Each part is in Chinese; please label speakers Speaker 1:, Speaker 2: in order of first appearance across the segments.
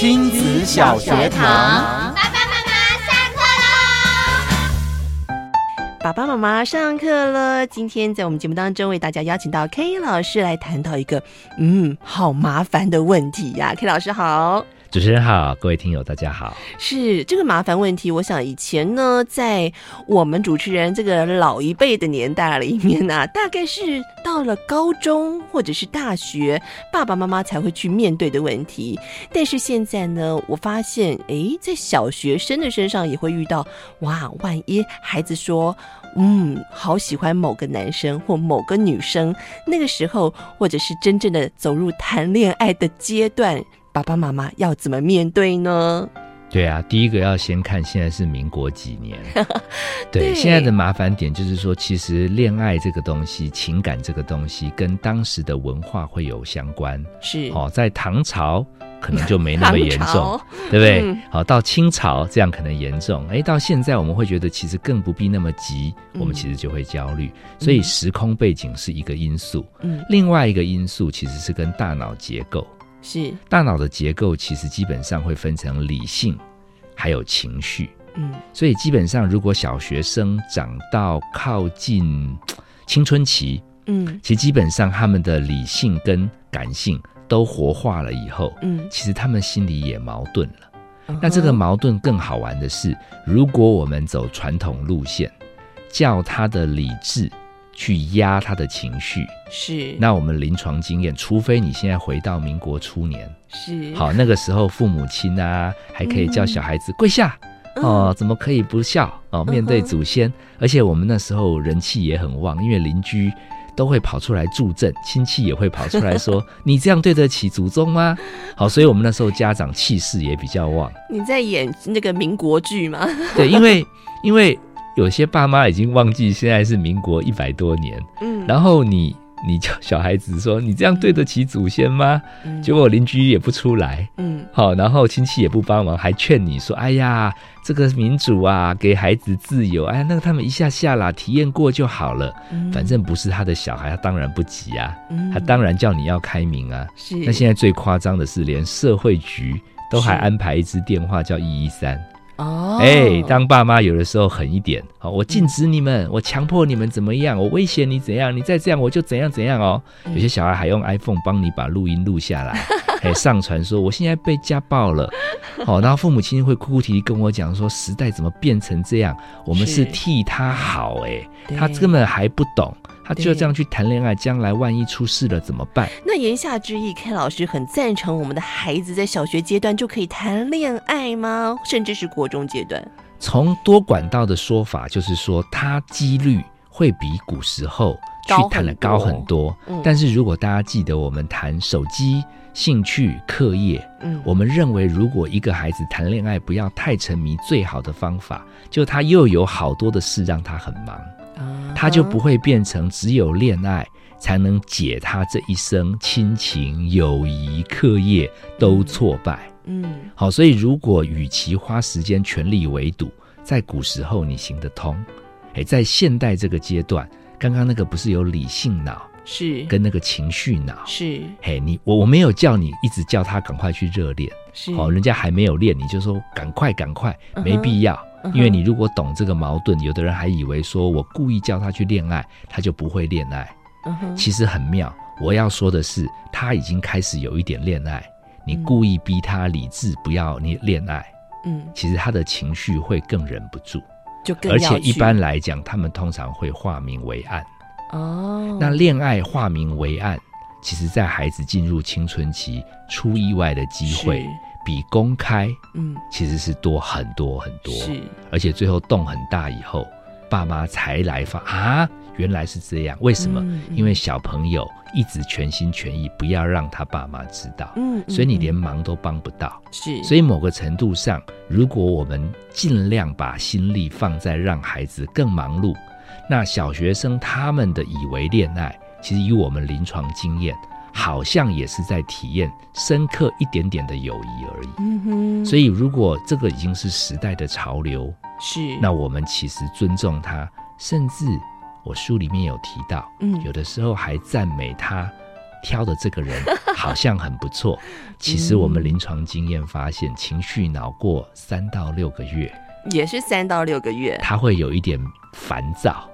Speaker 1: 亲子小学堂，
Speaker 2: 爸爸妈妈下课喽！
Speaker 3: 爸爸妈妈上课了。今天在我们节目当中，为大家邀请到 K 老师来谈到一个嗯，好麻烦的问题呀。K 老师好。
Speaker 4: 主持人好，各位听友大家好。
Speaker 3: 是这个麻烦问题，我想以前呢，在我们主持人这个老一辈的年代里面呢、大概是到了高中或者是大学，爸爸妈妈才会去面对的问题。但是现在呢，我发现，诶，在小学生的身上也会遇到，哇，万一孩子说，嗯，好喜欢某个男生或某个女生，那个时候，或者是真正的走入谈恋爱的阶段。爸爸妈妈要怎么面对呢？
Speaker 4: 对啊，第一个要先看现在是民国几年。对，对，现在的麻烦点就是说，其实恋爱这个东西、情感这个东西，跟当时的文化会有相关。
Speaker 3: 是
Speaker 4: 哦，在唐朝可能就没那么严重，对不对？好、嗯，到清朝这样可能严重。哎，到现在我们会觉得其实更不必那么急，我们其实就会焦虑。嗯、所以时空背景是一个因素。嗯，另外一个因素其实是跟大脑结构。
Speaker 3: 是
Speaker 4: 大脑的结构其实基本上会分成理性，还有情绪。嗯，所以基本上如果小学生长到靠近 青春期，嗯，其实基本上他们的理性跟感性都活化了以后，嗯，其实他们心里也矛盾了。嗯。那这个矛盾更好玩的是，如果我们走传统路线，叫他的理智。去压他的情绪
Speaker 3: 是，
Speaker 4: 那我们临床经验，除非你现在回到民国初年，
Speaker 3: 是
Speaker 4: 好那个时候父母亲啊还可以叫小孩子跪下、嗯、哦，怎么可以不孝哦？面对祖先、嗯，而且我们那时候人气也很旺，因为邻居都会跑出来助阵，亲戚也会跑出来说 你这样对得起祖宗吗？好，所以我们那时候家长气势也比较旺。
Speaker 3: 你在演那个民国剧吗？
Speaker 4: 对，因为因为。有些爸妈已经忘记现在是民国一百多年，嗯，然后你你叫小孩子说，你这样对得起祖先吗？嗯，结果邻居也不出来，嗯，好，然后亲戚也不帮忙，还劝你说，哎呀，这个民主啊，给孩子自由，哎，那个他们一下下啦，体验过就好了，嗯，反正不是他的小孩，他当然不急啊，嗯，他当然叫你要开明啊，是。那现在最夸张的是，连社会局都还安排一支电话叫一一三。
Speaker 3: 哦，
Speaker 4: 哎，当爸妈有的时候狠一点，好，我禁止你们，我强迫你们怎么样，我威胁你怎样，你再这样我就怎样怎样哦。有些小孩还用 iPhone 帮你把录音录下来，还上传说我现在被家暴了，好，然后父母亲会哭哭啼啼跟我讲说，时代怎么变成这样，我们是替他好，哎，他根本还不懂。他就这样去谈恋爱，将来万一出事了怎么办？
Speaker 3: 那言下之意，K 老师很赞成我们的孩子在小学阶段就可以谈恋爱吗？甚至是国中阶段？
Speaker 4: 从多管道的说法，就是说他几率会比古时候去谈的高很多。嗯，但是如果大家记得，我们谈手机、兴趣、课业，嗯，我们认为如果一个孩子谈恋爱不要太沉迷，最好的方法就他又有好多的事让他很忙。他就不会变成只有恋爱才能解他这一生亲情、友谊、课业都挫败。嗯，好，所以如果与其花时间全力围堵，在古时候你行得通，哎，在现代这个阶段，刚刚那个不是有理性脑
Speaker 3: 是跟
Speaker 4: 那个情绪脑
Speaker 3: 是，
Speaker 4: 嘿，你我我没有叫你一直叫他赶快去热恋，是，哦，人家还没有练，你就说赶快赶快，没必要。因为你如果懂这个矛盾，有的人还以为说我故意叫他去恋爱，他就不会恋爱。其实很妙。我要说的是，他已经开始有一点恋爱，你故意逼他理智，不要你恋爱。嗯，其实他的情绪会更忍不住，
Speaker 3: 就更。
Speaker 4: 而且一般来讲，他们通常会化名为暗。哦，那恋爱化名为暗，其实在孩子进入青春期出意外的机会。比公开，嗯，其实是多很多很多，是，而且最后洞很大以后，爸妈才来发啊，原来是这样，为什么？嗯嗯、因为小朋友一直全心全意不要让他爸妈知道，嗯，所以你连忙都帮不到，是，所以某个程度上，如果我们尽量把心力放在让孩子更忙碌，那小学生他们的以为恋爱，其实以我们临床经验。好像也是在体验深刻一点点的友谊而已。嗯哼。所以，如果这个已经是时代的潮流，是，那我们其实尊重他，甚至我书里面有提到，嗯，有的时候还赞美他挑的这个人 好像很不错。其实我们临床经验发现，情绪脑过三到六个月，
Speaker 3: 也是三到六个月，
Speaker 4: 他会有一点烦躁，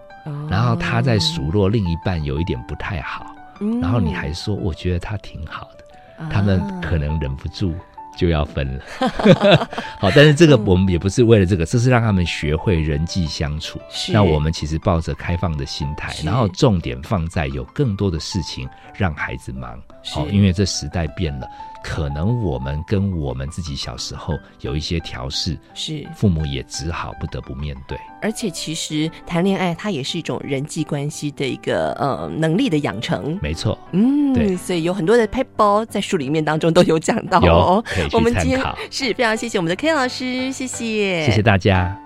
Speaker 4: 然后他在数落另一半有一点不太好，然后你还说我觉得他挺好的，他们可能忍不住。就要分了，好，但是这个我们也不是为了这个，这是让他们学会人际相处。那我们其实抱着开放的心态，然后重点放在有更多的事情让孩子忙。好，因为这时代变了。可能我们跟我们自己小时候有一些调试，是父母也只好不得不面对。
Speaker 3: 而且其实谈恋爱它也是一种人际关系的一个呃能力的养成。
Speaker 4: 没错，
Speaker 3: 嗯，对，所以有很多的 paper 在书里面当中都有讲到
Speaker 4: 哦。
Speaker 3: 我们今天是非常谢谢我们的 Ken 老师，谢谢，
Speaker 4: 谢谢大家。